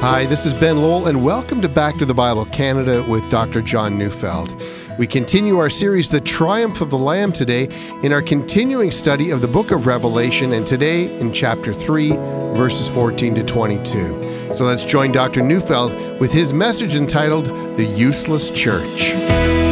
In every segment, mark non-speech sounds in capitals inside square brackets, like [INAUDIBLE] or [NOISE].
Hi, this is Ben Lowell, and welcome to Back to the Bible Canada with Dr. John Neufeld. We continue our series, The Triumph of the Lamb, today in our continuing study of the book of Revelation, and today in chapter 3, verses 14 to 22. So let's join Dr. Neufeld with his message entitled The Useless Church.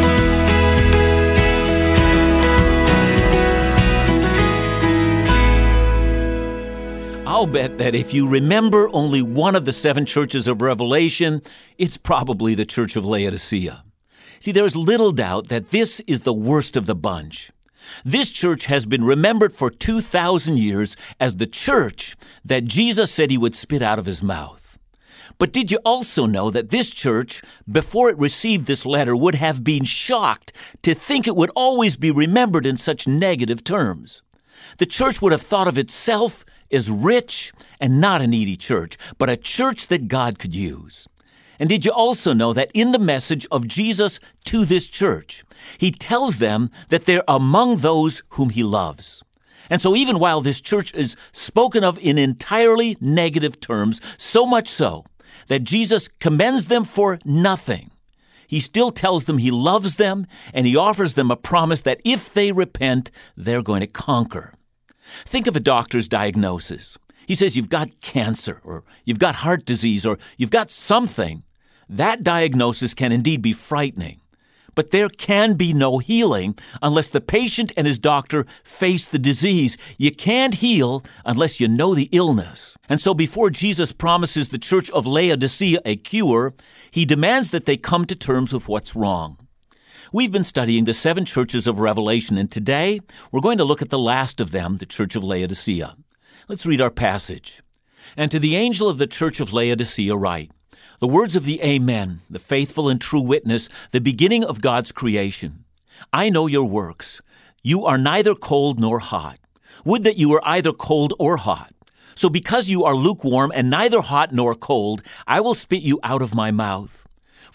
I'll bet that if you remember only one of the seven churches of Revelation, it's probably the Church of Laodicea. See, there's little doubt that this is the worst of the bunch. This church has been remembered for 2,000 years as the church that Jesus said he would spit out of his mouth. But did you also know that this church, before it received this letter, would have been shocked to think it would always be remembered in such negative terms? The church would have thought of itself is rich and not a needy church, but a church that God could use. And did you also know that in the message of Jesus to this church, he tells them that they're among those whom he loves? And so, even while this church is spoken of in entirely negative terms, so much so that Jesus commends them for nothing, he still tells them he loves them and he offers them a promise that if they repent, they're going to conquer. Think of a doctor's diagnosis. He says you've got cancer, or you've got heart disease, or you've got something. That diagnosis can indeed be frightening. But there can be no healing unless the patient and his doctor face the disease. You can't heal unless you know the illness. And so before Jesus promises the church of Laodicea a cure, he demands that they come to terms with what's wrong. We've been studying the seven churches of Revelation, and today we're going to look at the last of them, the church of Laodicea. Let's read our passage. And to the angel of the church of Laodicea write, the words of the Amen, the faithful and true witness, the beginning of God's creation. I know your works. You are neither cold nor hot. Would that you were either cold or hot. So because you are lukewarm and neither hot nor cold, I will spit you out of my mouth.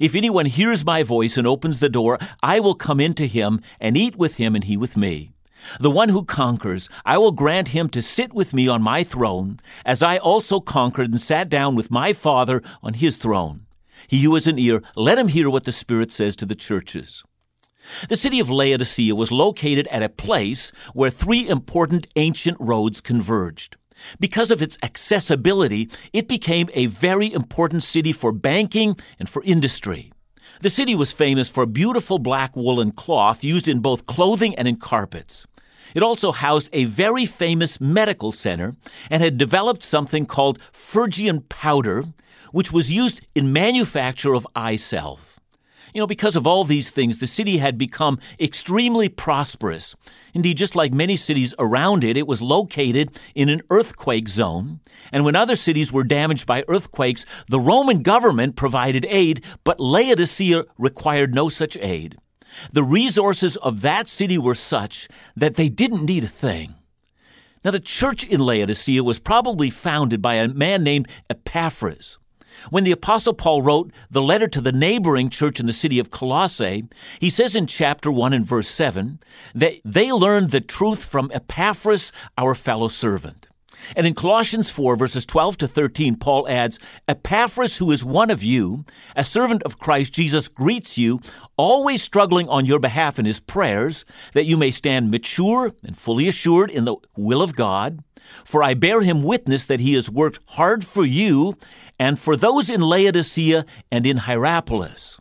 If anyone hears my voice and opens the door, I will come into him and eat with him and he with me. The one who conquers, I will grant him to sit with me on my throne, as I also conquered and sat down with my Father on his throne. He who has an ear, let him hear what the Spirit says to the churches. The city of Laodicea was located at a place where three important ancient roads converged. Because of its accessibility, it became a very important city for banking and for industry. The city was famous for beautiful black woolen cloth used in both clothing and in carpets. It also housed a very famous medical center and had developed something called Phrygian powder, which was used in manufacture of eye salve. You know, because of all these things, the city had become extremely prosperous. Indeed, just like many cities around it, it was located in an earthquake zone. And when other cities were damaged by earthquakes, the Roman government provided aid, but Laodicea required no such aid. The resources of that city were such that they didn't need a thing. Now, the church in Laodicea was probably founded by a man named Epaphras. When the Apostle Paul wrote the letter to the neighboring church in the city of Colossae, he says in chapter 1 and verse 7 that they learned the truth from Epaphras, our fellow servant. And in Colossians 4, verses 12 to 13, Paul adds, Epaphras, who is one of you, a servant of Christ Jesus, greets you, always struggling on your behalf in his prayers, that you may stand mature and fully assured in the will of God. For I bear him witness that he has worked hard for you and for those in Laodicea and in Hierapolis.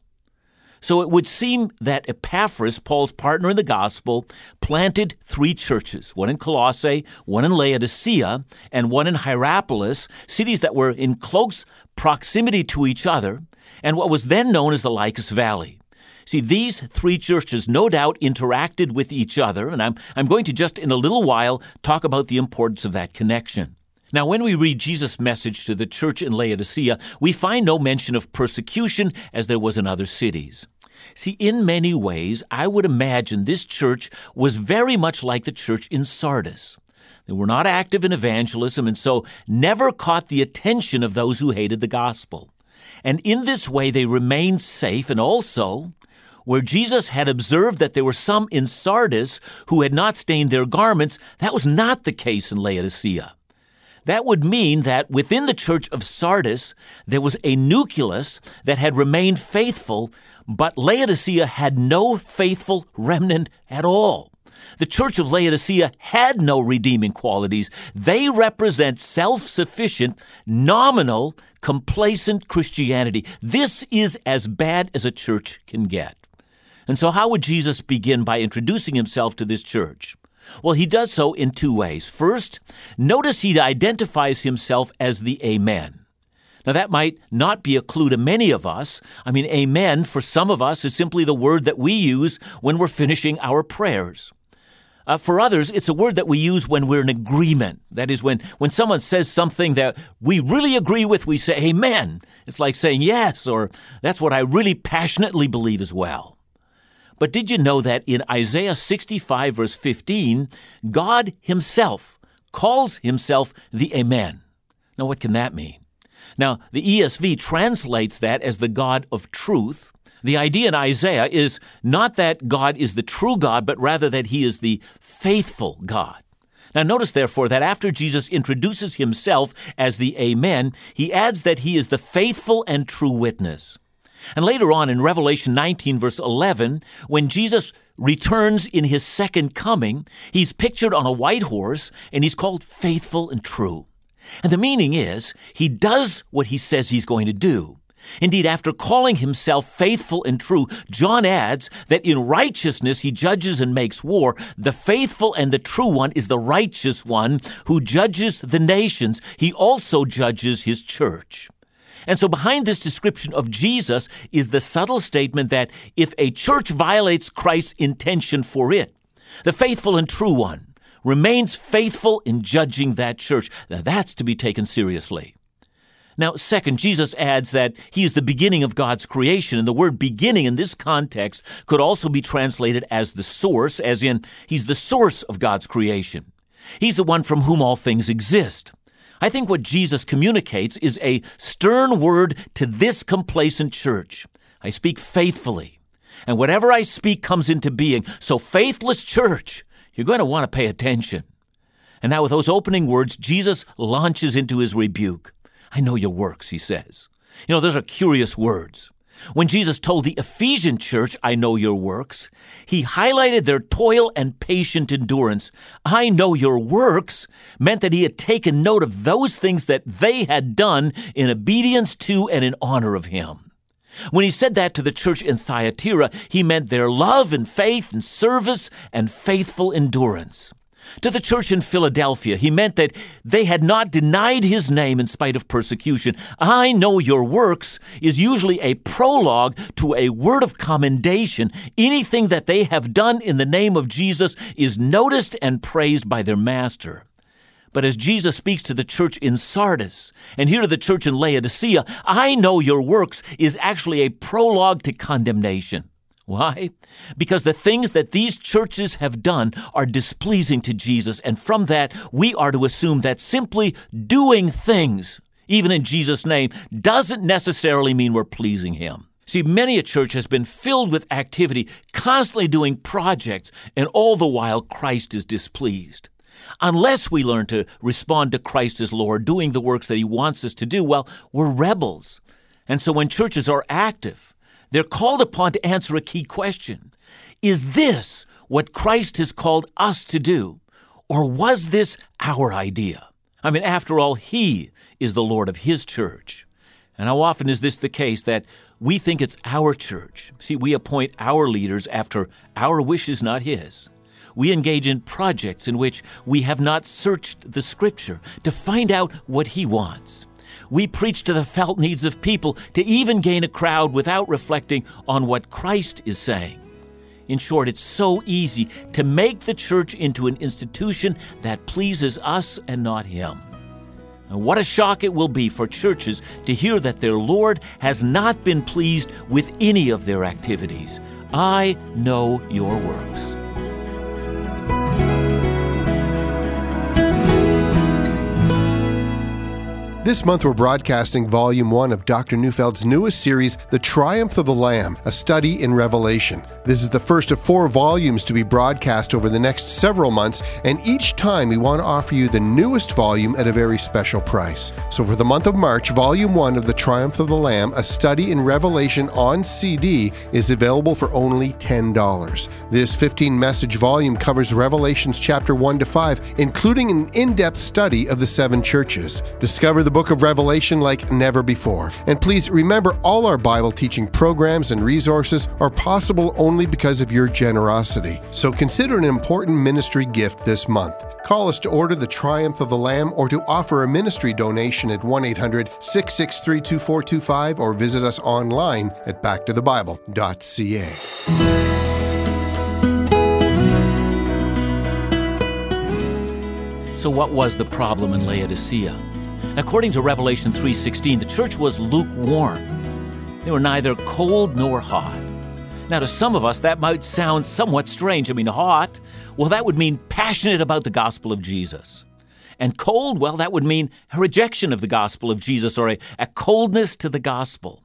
So it would seem that Epaphras, Paul's partner in the gospel, planted three churches one in Colossae, one in Laodicea, and one in Hierapolis, cities that were in close proximity to each other, and what was then known as the Lycus Valley. See, these three churches no doubt interacted with each other, and I'm, I'm going to just in a little while talk about the importance of that connection. Now, when we read Jesus' message to the church in Laodicea, we find no mention of persecution as there was in other cities. See, in many ways, I would imagine this church was very much like the church in Sardis. They were not active in evangelism and so never caught the attention of those who hated the gospel. And in this way, they remained safe and also where Jesus had observed that there were some in Sardis who had not stained their garments, that was not the case in Laodicea. That would mean that within the church of Sardis, there was a nucleus that had remained faithful, but Laodicea had no faithful remnant at all. The church of Laodicea had no redeeming qualities. They represent self sufficient, nominal, complacent Christianity. This is as bad as a church can get. And so, how would Jesus begin by introducing himself to this church? Well, he does so in two ways. First, notice he identifies himself as the Amen. Now, that might not be a clue to many of us. I mean, Amen for some of us is simply the word that we use when we're finishing our prayers. Uh, for others, it's a word that we use when we're in agreement. That is, when, when someone says something that we really agree with, we say, Amen. It's like saying yes, or that's what I really passionately believe as well. But did you know that in Isaiah 65, verse 15, God Himself calls Himself the Amen? Now, what can that mean? Now, the ESV translates that as the God of truth. The idea in Isaiah is not that God is the true God, but rather that He is the faithful God. Now, notice therefore that after Jesus introduces Himself as the Amen, He adds that He is the faithful and true witness. And later on in Revelation 19, verse 11, when Jesus returns in his second coming, he's pictured on a white horse and he's called faithful and true. And the meaning is, he does what he says he's going to do. Indeed, after calling himself faithful and true, John adds that in righteousness he judges and makes war. The faithful and the true one is the righteous one who judges the nations. He also judges his church. And so behind this description of Jesus is the subtle statement that if a church violates Christ's intention for it, the faithful and true one remains faithful in judging that church. Now that's to be taken seriously. Now, second, Jesus adds that he is the beginning of God's creation, and the word beginning in this context could also be translated as the source, as in, he's the source of God's creation. He's the one from whom all things exist. I think what Jesus communicates is a stern word to this complacent church. I speak faithfully, and whatever I speak comes into being. So, faithless church, you're going to want to pay attention. And now, with those opening words, Jesus launches into his rebuke. I know your works, he says. You know, those are curious words. When Jesus told the Ephesian church, I know your works, he highlighted their toil and patient endurance. I know your works meant that he had taken note of those things that they had done in obedience to and in honor of him. When he said that to the church in Thyatira, he meant their love and faith and service and faithful endurance. To the church in Philadelphia, he meant that they had not denied his name in spite of persecution. I know your works is usually a prologue to a word of commendation. Anything that they have done in the name of Jesus is noticed and praised by their master. But as Jesus speaks to the church in Sardis and here to the church in Laodicea, I know your works is actually a prologue to condemnation. Why? Because the things that these churches have done are displeasing to Jesus, and from that, we are to assume that simply doing things, even in Jesus' name, doesn't necessarily mean we're pleasing Him. See, many a church has been filled with activity, constantly doing projects, and all the while Christ is displeased. Unless we learn to respond to Christ as Lord, doing the works that He wants us to do, well, we're rebels. And so when churches are active, they're called upon to answer a key question Is this what Christ has called us to do? Or was this our idea? I mean, after all, He is the Lord of His church. And how often is this the case that we think it's our church? See, we appoint our leaders after our wishes, not His. We engage in projects in which we have not searched the Scripture to find out what He wants. We preach to the felt needs of people to even gain a crowd without reflecting on what Christ is saying. In short, it's so easy to make the church into an institution that pleases us and not Him. And what a shock it will be for churches to hear that their Lord has not been pleased with any of their activities. I know your works. This month, we're broadcasting Volume 1 of Dr. Neufeld's newest series, The Triumph of the Lamb, a study in Revelation. This is the first of four volumes to be broadcast over the next several months, and each time we want to offer you the newest volume at a very special price. So, for the month of March, Volume 1 of The Triumph of the Lamb, a study in Revelation on CD, is available for only $10. This 15 message volume covers Revelations chapter 1 to 5, including an in depth study of the seven churches. Discover the book of Revelation like never before. And please remember all our Bible teaching programs and resources are possible only only because of your generosity. So consider an important ministry gift this month. Call us to order the Triumph of the Lamb or to offer a ministry donation at 1 800 663 2425 or visit us online at backtothebible.ca. So what was the problem in Laodicea? According to Revelation 3:16, the church was lukewarm. They were neither cold nor hot. Now, to some of us, that might sound somewhat strange. I mean, hot, well, that would mean passionate about the gospel of Jesus. And cold, well, that would mean a rejection of the gospel of Jesus or a, a coldness to the gospel.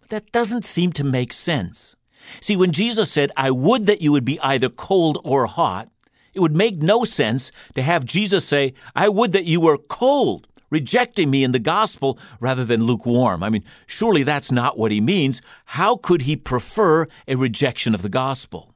But that doesn't seem to make sense. See, when Jesus said, I would that you would be either cold or hot, it would make no sense to have Jesus say, I would that you were cold rejecting me in the gospel rather than lukewarm. I mean, surely that's not what he means. How could he prefer a rejection of the gospel?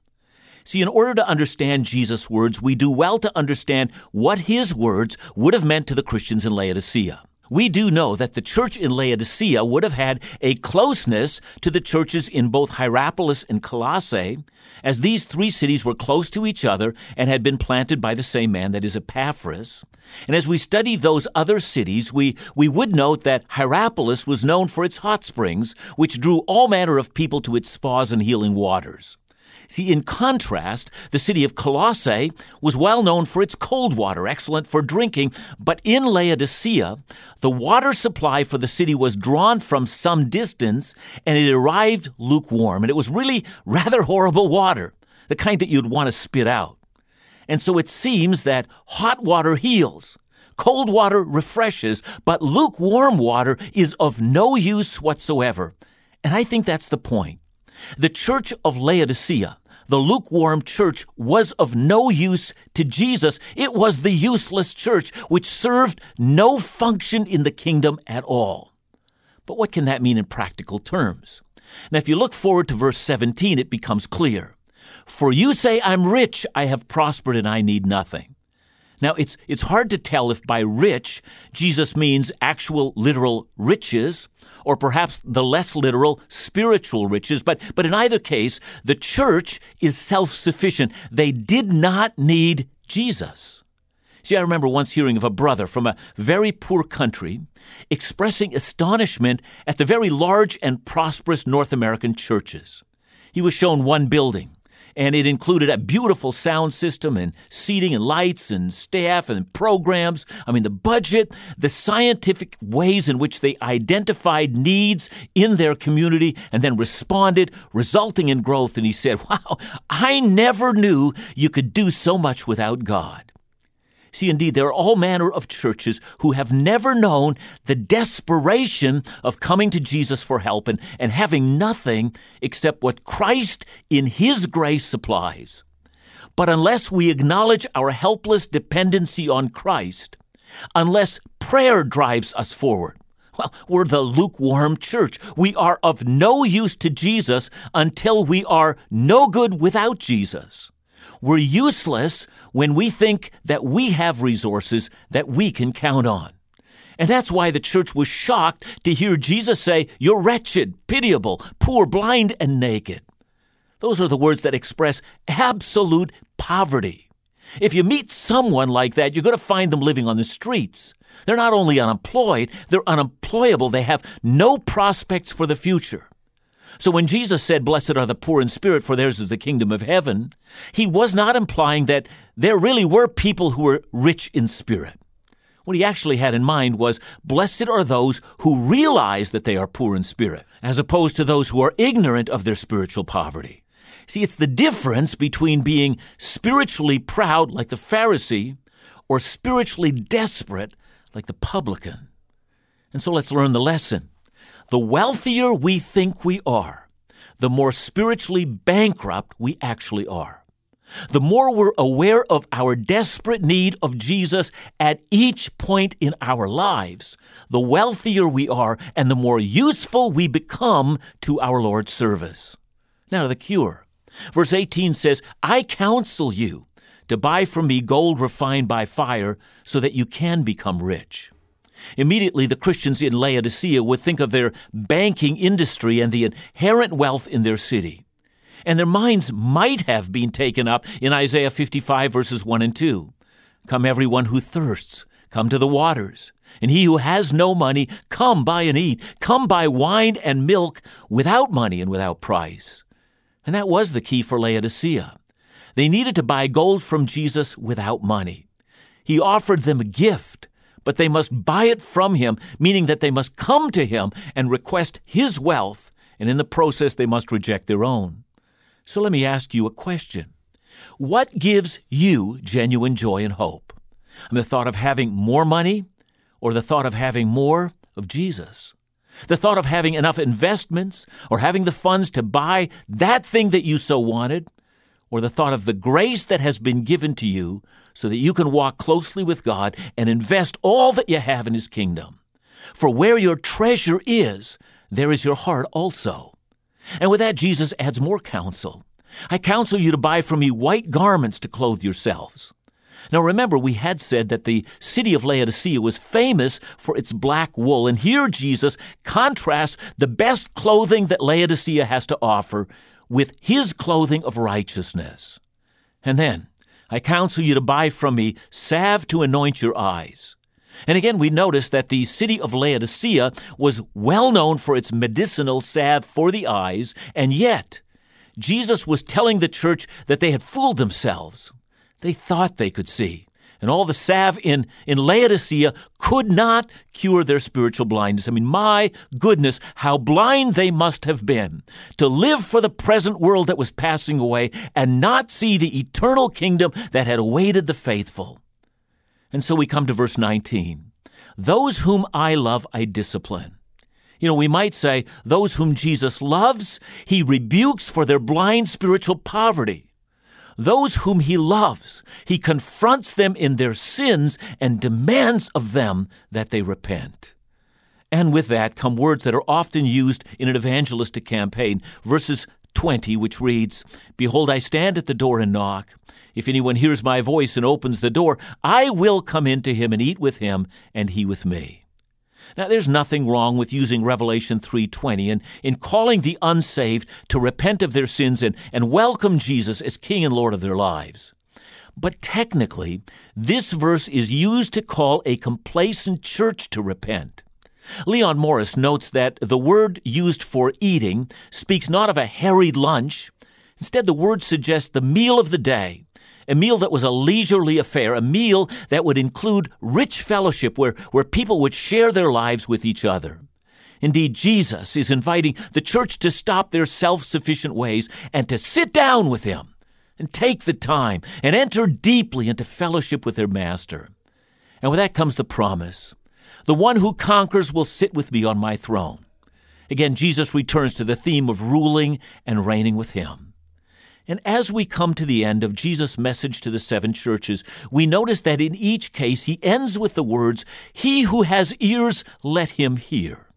See, in order to understand Jesus' words, we do well to understand what his words would have meant to the Christians in Laodicea we do know that the church in Laodicea would have had a closeness to the churches in both Hierapolis and Colossae, as these three cities were close to each other and had been planted by the same man, that is Epaphras. And as we study those other cities, we, we would note that Hierapolis was known for its hot springs, which drew all manner of people to its spas and healing waters. See, in contrast, the city of Colossae was well known for its cold water, excellent for drinking, but in Laodicea, the water supply for the city was drawn from some distance and it arrived lukewarm. And it was really [LAUGHS] rather horrible water, the kind that you'd want to spit out. And so it seems that hot water heals. Cold water refreshes, but lukewarm water is of no use whatsoever. And I think that's the point. The church of Laodicea, the lukewarm church, was of no use to Jesus. It was the useless church, which served no function in the kingdom at all. But what can that mean in practical terms? Now, if you look forward to verse 17, it becomes clear. For you say, I'm rich, I have prospered, and I need nothing. Now, it's, it's hard to tell if by rich Jesus means actual literal riches or perhaps the less literal spiritual riches, but, but in either case, the church is self sufficient. They did not need Jesus. See, I remember once hearing of a brother from a very poor country expressing astonishment at the very large and prosperous North American churches. He was shown one building and it included a beautiful sound system and seating and lights and staff and programs. I mean, the budget, the scientific ways in which they identified needs in their community and then responded, resulting in growth. And he said, Wow, I never knew you could do so much without God. See, indeed, there are all manner of churches who have never known the desperation of coming to Jesus for help and, and having nothing except what Christ in His grace supplies. But unless we acknowledge our helpless dependency on Christ, unless prayer drives us forward, well, we're the lukewarm church. We are of no use to Jesus until we are no good without Jesus. We're useless when we think that we have resources that we can count on. And that's why the church was shocked to hear Jesus say, You're wretched, pitiable, poor, blind, and naked. Those are the words that express absolute poverty. If you meet someone like that, you're going to find them living on the streets. They're not only unemployed, they're unemployable. They have no prospects for the future. So when Jesus said, Blessed are the poor in spirit, for theirs is the kingdom of heaven, he was not implying that there really were people who were rich in spirit. What he actually had in mind was, Blessed are those who realize that they are poor in spirit, as opposed to those who are ignorant of their spiritual poverty. See, it's the difference between being spiritually proud, like the Pharisee, or spiritually desperate, like the publican. And so let's learn the lesson. The wealthier we think we are, the more spiritually bankrupt we actually are. The more we're aware of our desperate need of Jesus at each point in our lives, the wealthier we are and the more useful we become to our Lord's service. Now, the cure. Verse 18 says, I counsel you to buy from me gold refined by fire so that you can become rich. Immediately, the Christians in Laodicea would think of their banking industry and the inherent wealth in their city. And their minds might have been taken up in Isaiah 55, verses 1 and 2. Come, everyone who thirsts, come to the waters. And he who has no money, come buy and eat. Come buy wine and milk without money and without price. And that was the key for Laodicea. They needed to buy gold from Jesus without money. He offered them a gift, but they must buy it from him, meaning that they must come to him and request his wealth, and in the process they must reject their own. So let me ask you a question. What gives you genuine joy and hope? The thought of having more money or the thought of having more of Jesus? The thought of having enough investments or having the funds to buy that thing that you so wanted or the thought of the grace that has been given to you so that you can walk closely with God and invest all that you have in His kingdom. For where your treasure is, there is your heart also. And with that, Jesus adds more counsel. I counsel you to buy from me white garments to clothe yourselves. Now remember, we had said that the city of Laodicea was famous for its black wool, and here Jesus contrasts the best clothing that Laodicea has to offer with his clothing of righteousness. And then, I counsel you to buy from me salve to anoint your eyes. And again, we notice that the city of Laodicea was well known for its medicinal salve for the eyes, and yet, Jesus was telling the church that they had fooled themselves. They thought they could see and all the salve in, in Laodicea could not cure their spiritual blindness. I mean, my goodness, how blind they must have been to live for the present world that was passing away and not see the eternal kingdom that had awaited the faithful. And so we come to verse 19. Those whom I love, I discipline. You know, we might say, those whom Jesus loves, he rebukes for their blind spiritual poverty. Those whom he loves, he confronts them in their sins and demands of them that they repent. And with that come words that are often used in an evangelistic campaign. Verses 20, which reads, Behold, I stand at the door and knock. If anyone hears my voice and opens the door, I will come into him and eat with him, and he with me. Now, there's nothing wrong with using Revelation 3.20 and in calling the unsaved to repent of their sins and, and welcome Jesus as King and Lord of their lives. But technically, this verse is used to call a complacent church to repent. Leon Morris notes that the word used for eating speaks not of a harried lunch. Instead, the word suggests the meal of the day, a meal that was a leisurely affair, a meal that would include rich fellowship where, where people would share their lives with each other. Indeed, Jesus is inviting the church to stop their self sufficient ways and to sit down with Him and take the time and enter deeply into fellowship with their Master. And with that comes the promise the one who conquers will sit with me on my throne. Again, Jesus returns to the theme of ruling and reigning with Him. And as we come to the end of Jesus' message to the seven churches, we notice that in each case he ends with the words, He who has ears, let him hear.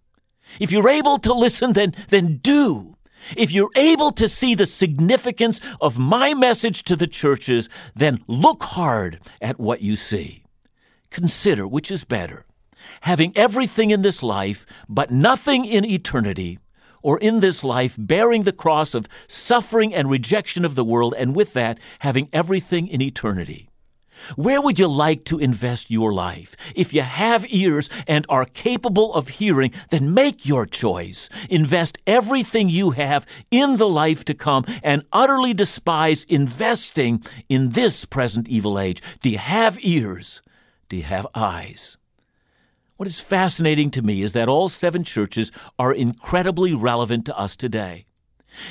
If you're able to listen, then, then do. If you're able to see the significance of my message to the churches, then look hard at what you see. Consider which is better having everything in this life, but nothing in eternity, or in this life bearing the cross of suffering and rejection of the world, and with that, having everything in eternity. Where would you like to invest your life? If you have ears and are capable of hearing, then make your choice. Invest everything you have in the life to come and utterly despise investing in this present evil age. Do you have ears? to have eyes. What is fascinating to me is that all seven churches are incredibly relevant to us today.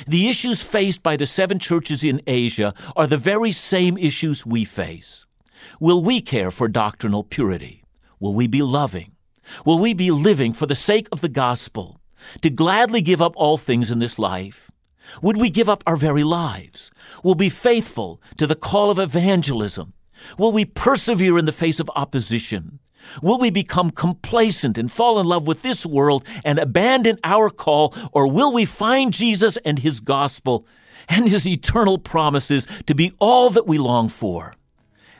The issues faced by the seven churches in Asia are the very same issues we face. Will we care for doctrinal purity? Will we be loving? Will we be living for the sake of the gospel, to gladly give up all things in this life? Would we give up our very lives? Will be faithful to the call of evangelism? Will we persevere in the face of opposition? Will we become complacent and fall in love with this world and abandon our call, or will we find Jesus and his gospel and his eternal promises to be all that we long for?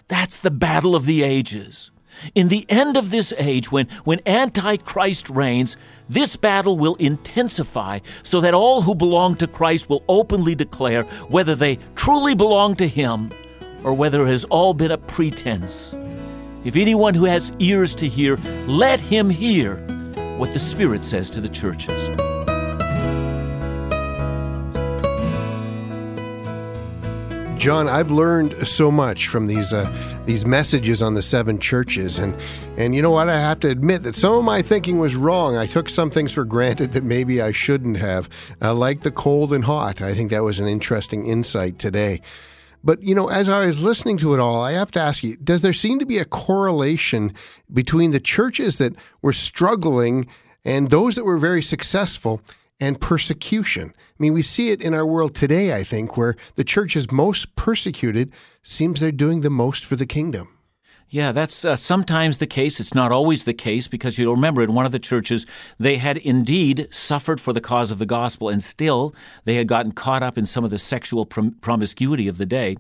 That's the battle of the ages. In the end of this age, when, when Antichrist reigns, this battle will intensify so that all who belong to Christ will openly declare whether they truly belong to Him or whether it has all been a pretense. If anyone who has ears to hear, let him hear what the Spirit says to the churches. John, I've learned so much from these uh, these messages on the seven churches, and and you know what? I have to admit that some of my thinking was wrong. I took some things for granted that maybe I shouldn't have, uh, like the cold and hot. I think that was an interesting insight today. But, you know, as I was listening to it all, I have to ask you does there seem to be a correlation between the churches that were struggling and those that were very successful and persecution? I mean, we see it in our world today, I think, where the church is most persecuted seems they're doing the most for the kingdom. Yeah, that's uh, sometimes the case. It's not always the case because you'll remember in one of the churches, they had indeed suffered for the cause of the gospel, and still they had gotten caught up in some of the sexual prom- promiscuity of the day.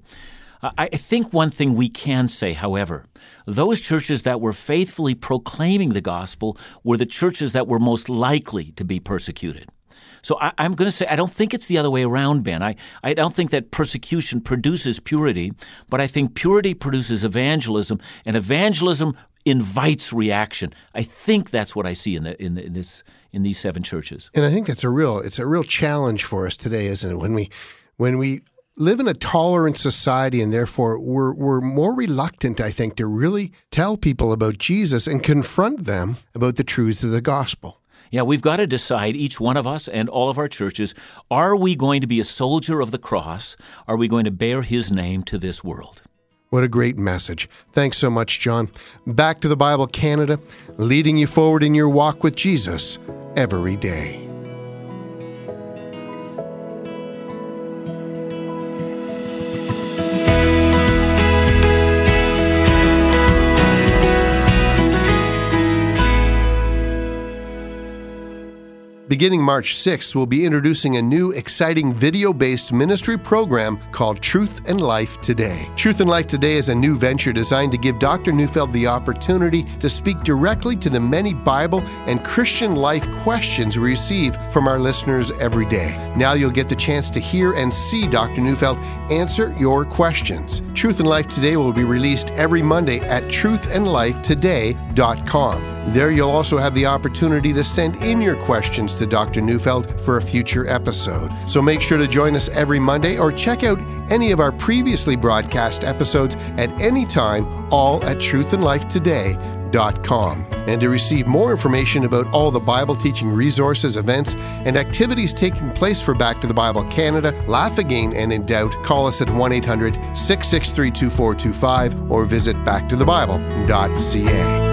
I think one thing we can say, however, those churches that were faithfully proclaiming the gospel were the churches that were most likely to be persecuted. So I, am going to say I don't think it's the other way around, Ben. I, I don't think that persecution produces purity, but I think purity produces evangelism, and evangelism invites reaction. I think that's what I see in, the, in, the, in this in these seven churches. And I think that's a real it's a real challenge for us today, isn't it? When we when we live in a tolerant society and therefore we're, we're more reluctant, I think, to really tell people about Jesus and confront them about the truths of the gospel. Yeah, we've got to decide, each one of us and all of our churches, are we going to be a soldier of the cross? Are we going to bear his name to this world? What a great message. Thanks so much, John. Back to the Bible Canada, leading you forward in your walk with Jesus every day. Beginning March 6th, we'll be introducing a new, exciting video based ministry program called Truth and Life Today. Truth and Life Today is a new venture designed to give Dr. Neufeld the opportunity to speak directly to the many Bible and Christian life questions we receive from our listeners every day. Now you'll get the chance to hear and see Dr. Neufeld answer your questions. Truth and Life Today will be released every Monday at truthandlifetoday.com. There, you'll also have the opportunity to send in your questions to Dr. Neufeld for a future episode. So make sure to join us every Monday or check out any of our previously broadcast episodes at any time, all at truthandlifetoday.com. And to receive more information about all the Bible teaching resources, events, and activities taking place for Back to the Bible Canada, Laugh Again and in Doubt, call us at 1 800 663 2425 or visit backtothebible.ca.